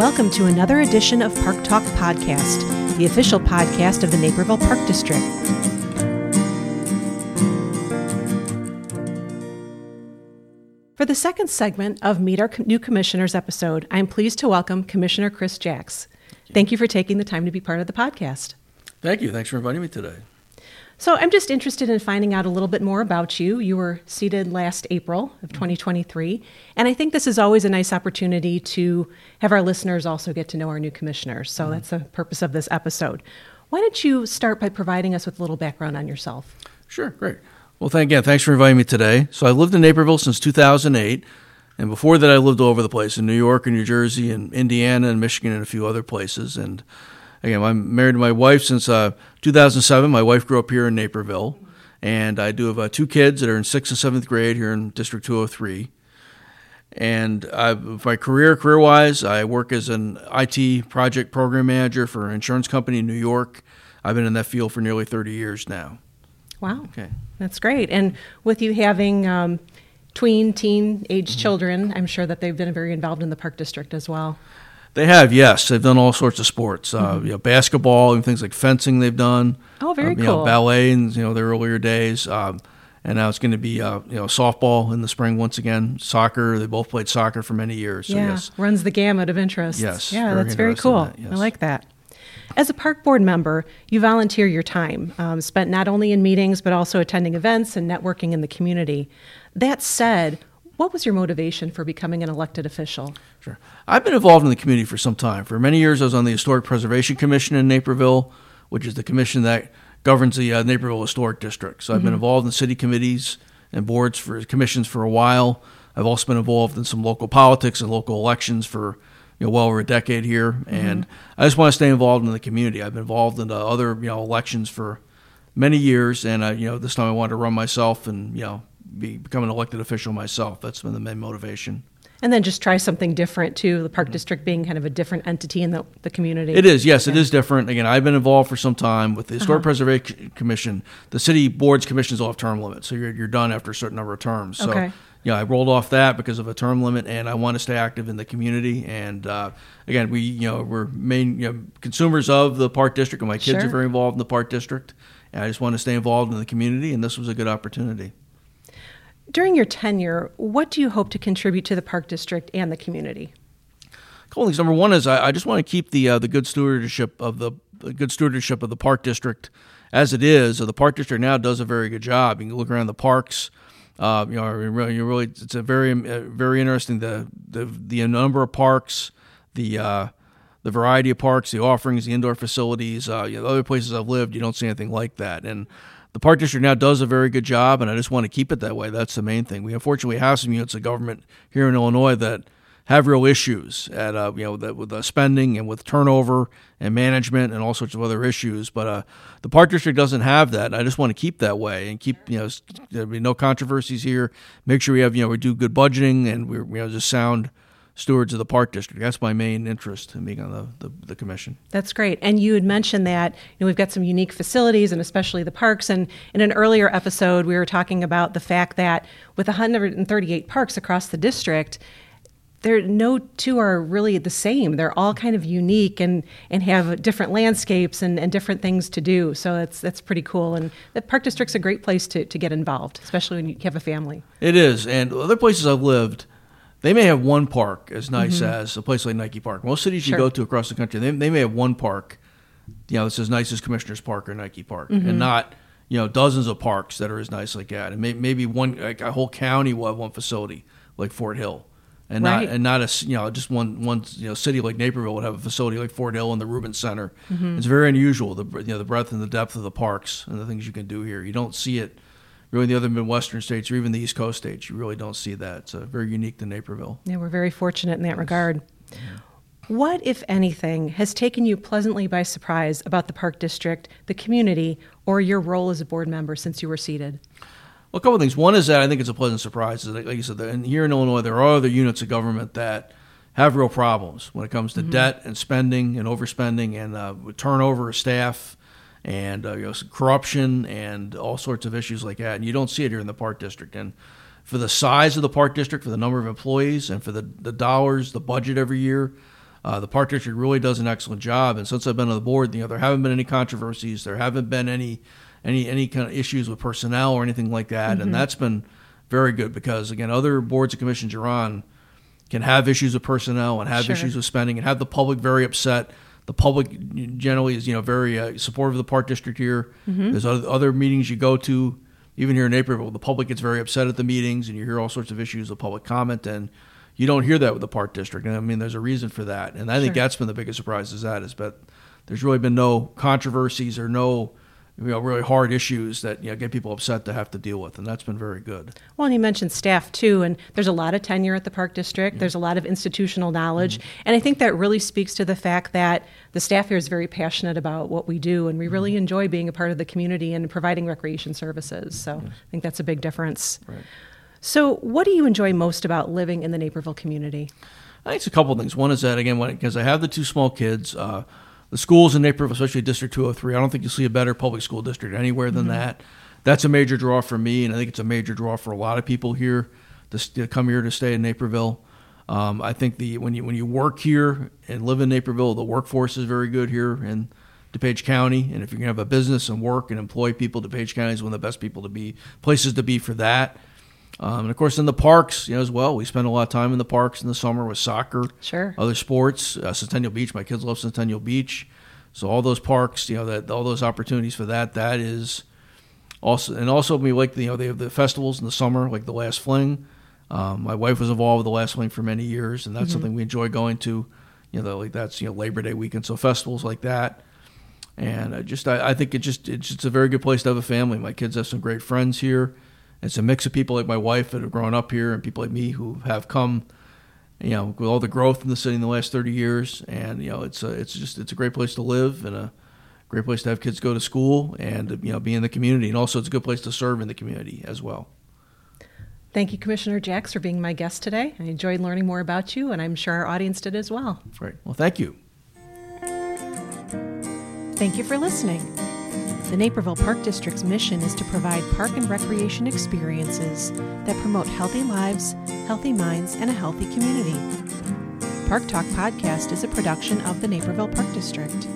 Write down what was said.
Welcome to another edition of Park Talk Podcast, the official podcast of the Naperville Park District. For the second segment of Meet Our New Commissioners episode, I am pleased to welcome Commissioner Chris Jacks. Thank you for taking the time to be part of the podcast. Thank you. Thanks for inviting me today. So, I'm just interested in finding out a little bit more about you. You were seated last April of 2023, and I think this is always a nice opportunity to have our listeners also get to know our new commissioners. So, mm-hmm. that's the purpose of this episode. Why don't you start by providing us with a little background on yourself? Sure, great. Well, thank, again, thanks for inviting me today. So, I lived in Naperville since 2008, and before that, I lived all over the place in New York and New Jersey and Indiana and Michigan and a few other places. And again, I'm married to my wife since uh, 2007. My wife grew up here in Naperville, and I do have uh, two kids that are in sixth and seventh grade here in District 203. And I, my career, career wise, I work as an IT project program manager for an insurance company in New York. I've been in that field for nearly 30 years now. Wow. Okay. That's great. And with you having um, tween, teen age mm-hmm. children, I'm sure that they've been very involved in the park district as well. They have, yes. They've done all sorts of sports, uh, mm-hmm. you know, basketball and things like fencing. They've done. Oh, very uh, cool. Know, ballet in you know their earlier days, um, and now it's going to be uh, you know softball in the spring once again. Soccer. They both played soccer for many years. So yeah, yes. runs the gamut of interests. Yes, yeah, very that's very cool. That, yes. I like that. As a park board member, you volunteer your time, um, spent not only in meetings but also attending events and networking in the community. That said, what was your motivation for becoming an elected official? Sure. I've been involved in the community for some time. For many years, I was on the Historic Preservation Commission in Naperville, which is the commission that governs the uh, Naperville Historic District. So I've mm-hmm. been involved in city committees and boards for commissions for a while. I've also been involved in some local politics and local elections for you know, well over a decade here, mm-hmm. and I just want to stay involved in the community. I've been involved in other you know elections for many years, and uh, you know this time I wanted to run myself and you know be, become an elected official myself. That's been the main motivation. And then just try something different too. The park mm-hmm. district being kind of a different entity in the, the community. It is, yes, yeah. it is different. Again, I've been involved for some time with the Historic uh-huh. Preservation Commission. The city boards commissions all have term limits, so you're, you're done after a certain number of terms. So, okay. yeah, I rolled off that because of a term limit, and I want to stay active in the community. And uh, again, we you know we're main you know, consumers of the park district, and my kids sure. are very involved in the park district. And I just want to stay involved in the community, and this was a good opportunity. During your tenure, what do you hope to contribute to the Park District and the community? A couple things. Number one is I, I just want to keep the uh, the good stewardship of the, the, good stewardship of the Park District as it is. So the Park District now does a very good job. You can look around the parks. Uh, you know, you really it's a very uh, very interesting the the the number of parks, the uh, the variety of parks, the offerings, the indoor facilities. Uh, you know, other places I've lived, you don't see anything like that. And the park district now does a very good job, and I just want to keep it that way. That's the main thing. We unfortunately have some units of government here in Illinois that have real issues at uh, you know that with the spending and with turnover and management and all sorts of other issues. But uh, the park district doesn't have that. I just want to keep that way and keep you know there be no controversies here. Make sure we have you know we do good budgeting and we're you know just sound stewards of the park district. That's my main interest in being on the, the, the, commission. That's great. And you had mentioned that you know, we've got some unique facilities and especially the parks. And in an earlier episode, we were talking about the fact that with 138 parks across the district, there no two are really the same. They're all kind of unique and, and have different landscapes and, and different things to do. So that's that's pretty cool. And the park district's a great place to, to get involved, especially when you have a family. It is. And other places I've lived, they may have one park as nice mm-hmm. as a place like Nike Park. Most cities sure. you go to across the country, they, they may have one park, you know, that's as nice as Commissioner's Park or Nike Park, mm-hmm. and not you know dozens of parks that are as nice like that. And may, maybe one like a whole county will have one facility like Fort Hill, and right. not and not a you know just one one you know city like Naperville would have a facility like Fort Hill and the Rubin Center. Mm-hmm. It's very unusual the you know the breadth and the depth of the parks and the things you can do here. You don't see it really the other Midwestern states or even the East Coast states, you really don't see that. It's uh, very unique to Naperville. Yeah, we're very fortunate in that yes. regard. Yeah. What, if anything, has taken you pleasantly by surprise about the Park District, the community, or your role as a board member since you were seated? Well, a couple of things. One is that I think it's a pleasant surprise. Like you said, and here in Illinois, there are other units of government that have real problems when it comes to mm-hmm. debt and spending and overspending and uh, turnover of staff and uh, you know, corruption and all sorts of issues like that. And you don't see it here in the park district. And for the size of the park district, for the number of employees, and for the, the dollars, the budget every year, Uh, the park district really does an excellent job, and since I've been on the board, you know there haven't been any controversies, there haven't been any any any kind of issues with personnel or anything like that, mm-hmm. and that's been very good because again, other boards and commissions you're on can have issues with personnel and have sure. issues with spending and have the public very upset. The public generally is you know very uh, supportive of the park district here. Mm-hmm. There's other, other meetings you go to, even here in Naperville, the public gets very upset at the meetings, and you hear all sorts of issues of public comment and you don't hear that with the park district. And I mean, there's a reason for that. And I think sure. that's been the biggest surprise is that is, but there's really been no controversies or no you know, really hard issues that you know, get people upset to have to deal with, and that's been very good. Well, and you mentioned staff too, and there's a lot of tenure at the Park District. Yeah. There's a lot of institutional knowledge, mm-hmm. and I think that really speaks to the fact that the staff here is very passionate about what we do, and we mm-hmm. really enjoy being a part of the community and providing recreation services. So I think that's a big difference. Right. So, what do you enjoy most about living in the Naperville community? I think it's a couple of things. One is that again, because I have the two small kids, uh, the schools in Naperville, especially District 203, I don't think you'll see a better public school district anywhere than mm-hmm. that. That's a major draw for me, and I think it's a major draw for a lot of people here to, to come here to stay in Naperville. Um, I think the when you when you work here and live in Naperville, the workforce is very good here in DuPage County, and if you're gonna have a business and work and employ people, DuPage County is one of the best people to be places to be for that. Um, and of course, in the parks, you know, as well, we spend a lot of time in the parks in the summer with soccer, sure, other sports. Uh, Centennial Beach, my kids love Centennial Beach, so all those parks, you know, that all those opportunities for that, that is also, and also we like the, you know, they have the festivals in the summer, like the Last Fling. Um, my wife was involved with the Last Fling for many years, and that's mm-hmm. something we enjoy going to. You know, like that's you know Labor Day weekend, so festivals like that. And I just, I, I think it just, it's just a very good place to have a family. My kids have some great friends here it's a mix of people like my wife that have grown up here and people like me who have come, you know, with all the growth in the city in the last 30 years. And, you know, it's a, it's just, it's a great place to live and a great place to have kids go to school and, you know, be in the community. And also it's a good place to serve in the community as well. Thank you, Commissioner Jacks, for being my guest today. I enjoyed learning more about you, and I'm sure our audience did as well. Great. Well, thank you. Thank you for listening. The Naperville Park District's mission is to provide park and recreation experiences that promote healthy lives, healthy minds, and a healthy community. Park Talk Podcast is a production of the Naperville Park District.